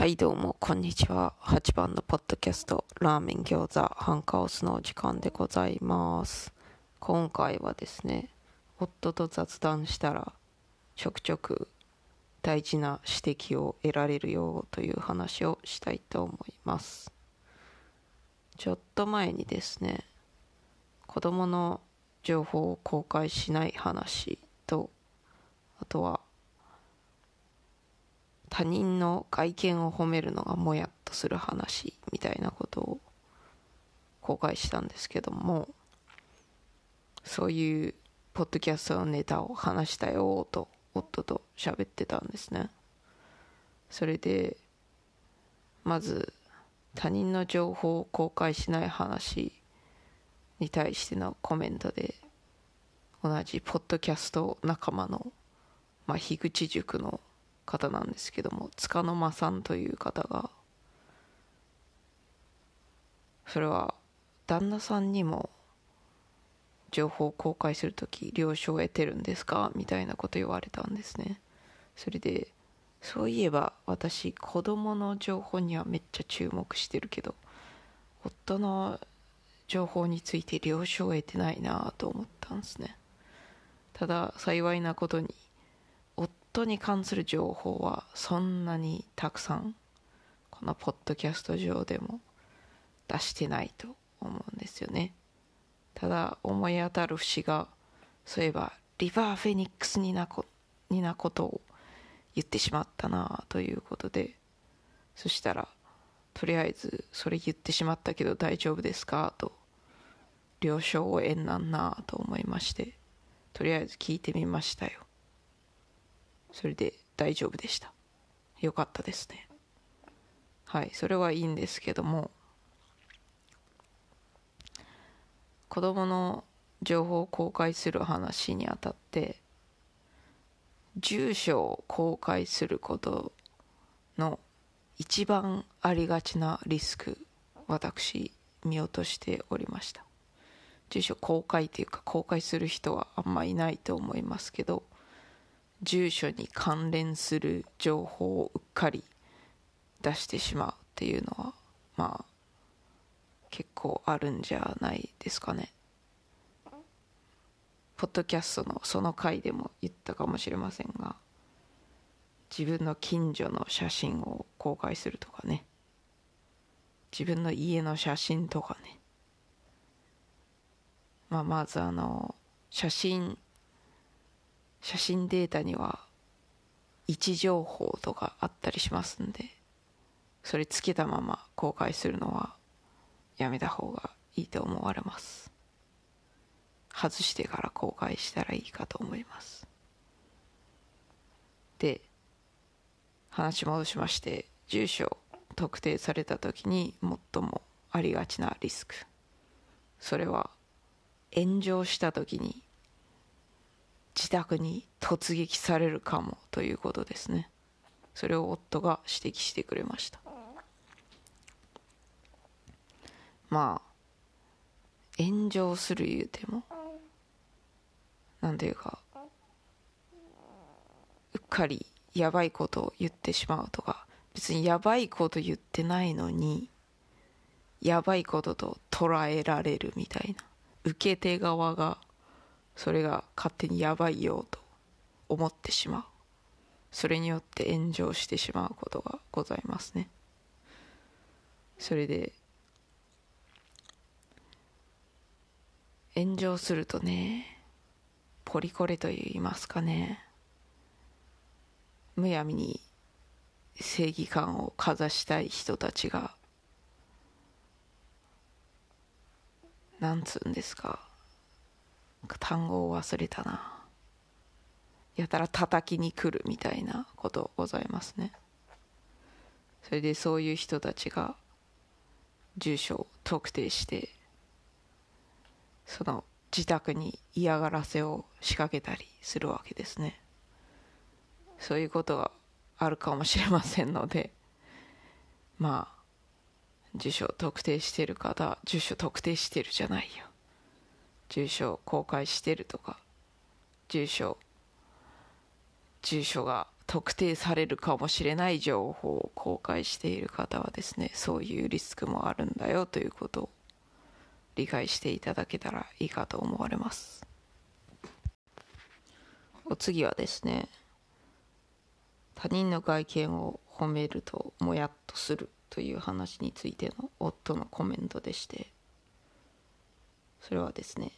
はいどうもこんにちは。8番のポッドキャストラーメン餃子ハンカオスの時間でございます。今回はですね夫と雑談したらちょくちょく大事な指摘を得られるよという話をしたいと思います。ちょっと前にですね子供の情報を公開しない話とあとは他人の外見を褒めるのがもやっとする話みたいなことを公開したんですけどもそういうポッドキャストのネタを話したよと夫と喋ってたんですね。それでまず他人の情報を公開しない話に対してのコメントで同じポッドキャスト仲間の、まあ、樋口塾の方なんですけども束の間さんという方がそれは旦那さんにも情報を公開する時了承を得てるんですか？みたいなこと言われたんですね。それでそういえば私子供の情報にはめっちゃ注目してるけど夫の情報について了承を得てないなと思ったんですね。ただ幸いなことに夫に関する情報はそんなにたくさんこのポッドキャスト上でも出してないと思うんですよね。ただ思い当たる節がそういえばリバー・フェニックスになこになことを言ってしまったなということでそしたらとりあえずそれ言ってしまったけど大丈夫ですか？と了承を得んなんなと思いましてとりあえず聞いてみましたよ。それで大丈夫でした。よかったですね。はいそれはいいんですけども。子供の情報を公開する話にあたって住所を公開することの一番ありがちなリスク私見落としておりました。住所公開というか公開する人はあんまいないと思いますけど住所に関連する情報をうっかり出してしまうっていうのはまあ結構あるんじゃないですかね。ポッドキャストのその回でも言ったかもしれませんが自分の近所の写真を公開するとかね。自分の家の写真とかね。まあまずあの写真写真データには位置情報とかあったりしますんでそれつけたまま公開するのはやめた方がいいと思われます。外してから公開したらいいかと思います。で話戻しまして住所特定された時に最もありがちなリスク。それは炎上した時に自宅に突撃されるかもということですね。それを夫が指摘してくれました。まあ炎上する言うてもなんていうかうっかりやばいことを言ってしまうとか別にやばいこと言ってないのにやばいことと捉えられるみたいな受け手側がそれが勝手にやばいよと思ってしまう。それによって炎上してしまうことがございますね。それで炎上するとねポリコレといいますかね。むやみに正義感をかざしたい人たちがなんつうんですか。単語を忘れたな。やたら叩きに来るみたいなことございますね。それでそういう人たちが住所を特定してその自宅に嫌がらせを仕掛けたりするわけですね。そういうことがあるかもしれませんのでまあ住所特定してる方住所特定してるじゃないよ。住所公開してるとか住所住所が特定されるかもしれない情報を公開している方はですねそういうリスクもあるんだよということを理解していただけたらいいかと思われます。お次はですね他人の外見を褒めるともやっとするという話についての夫のコメントでしてそれはですね。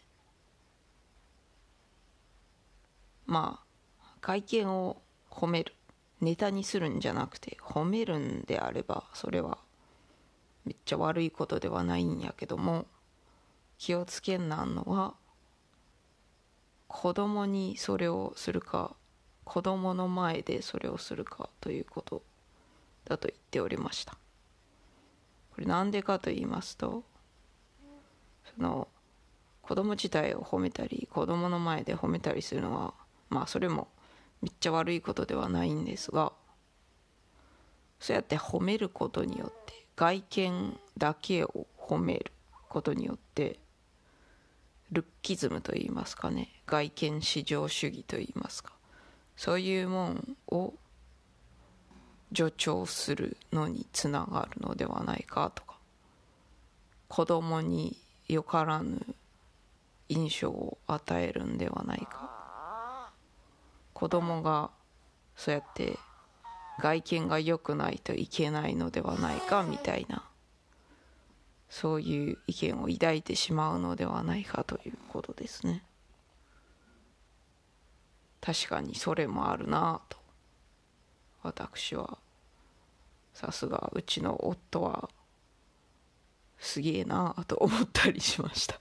まあ外見を褒めるネタにするんじゃなくて褒めるんであればそれはめっちゃ悪いことではないんやけども気をつけんなんのは子供にそれをするか子供の前でそれをするかということだと言っておりました。これなんでかと言いますとその子供自体を褒めたり子供の前で褒めたりするのはまあそれもめっちゃ悪いことではないんですがそうやって褒めることによって外見だけを褒めることによってルッキズムといいますかね外見至上主義といいますかそういうもんを助長するのにつながるのではないかとか子供によからぬ印象を与えるんではないか。子供がそうやって外見が良くないといけないのではないかみたいなそういう意見を抱いてしまうのではないかということですね。確かにそれもあるなと。私はさすがうちの夫はすげえなと思ったりしました。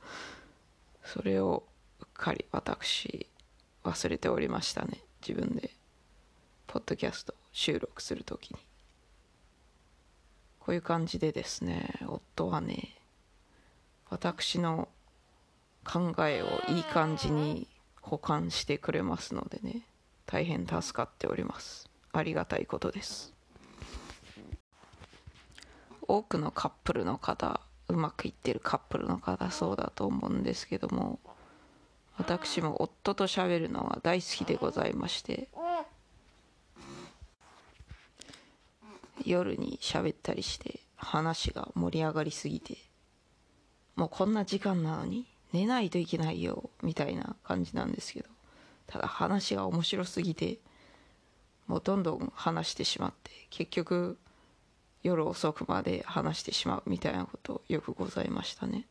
それをうっかり私忘れておりましたね。自分でポッドキャスト収録する時に。こういう感じでですね夫はね私の考えをいい感じに保管してくれますのでね大変助かっております。ありがたいことです。多くのカップルの方うまくいってるカップルの方そうだと思うんですけども私も夫と喋るのは大好きでございまして夜に喋ったりして話が盛り上がりすぎてもうこんな時間なのに寝ないといけないよみたいな感じなんですけどただ話が面白すぎてもうどんどん話してしまって結局夜遅くまで話してしまうみたいなことよくございましたね。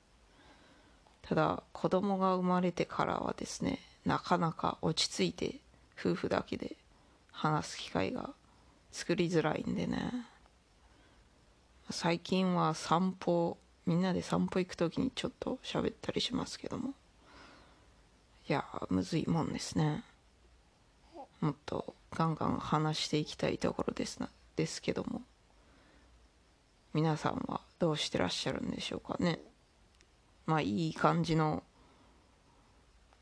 ただ子供が生まれてからはですねなかなか落ち着いて夫婦だけで話す機会が作りづらいんでね。最近は散歩みんなで散歩行く時にちょっと喋ったりしますけども。いやむずいもんですね。もっとガンガン話していきたいところですなですけども。皆さんはどうしてらっしゃるんでしょうかね。まあいい感じの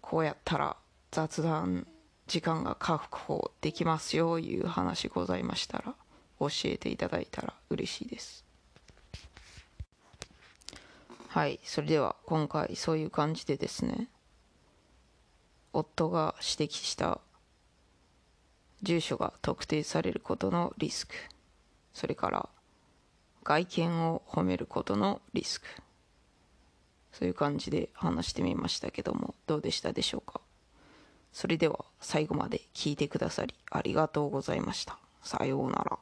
こうやったら雑談時間が確保できますよいう話ございましたら教えていただいたら嬉しいです。はいそれでは今回そういう感じでですね夫が指摘した住所が特定されることのリスクそれから外見を褒めることのリスクそういう感じで話してみましたけどもどうでしたでしょうか？それでは最後まで聞いてくださりありがとうございました。さようなら。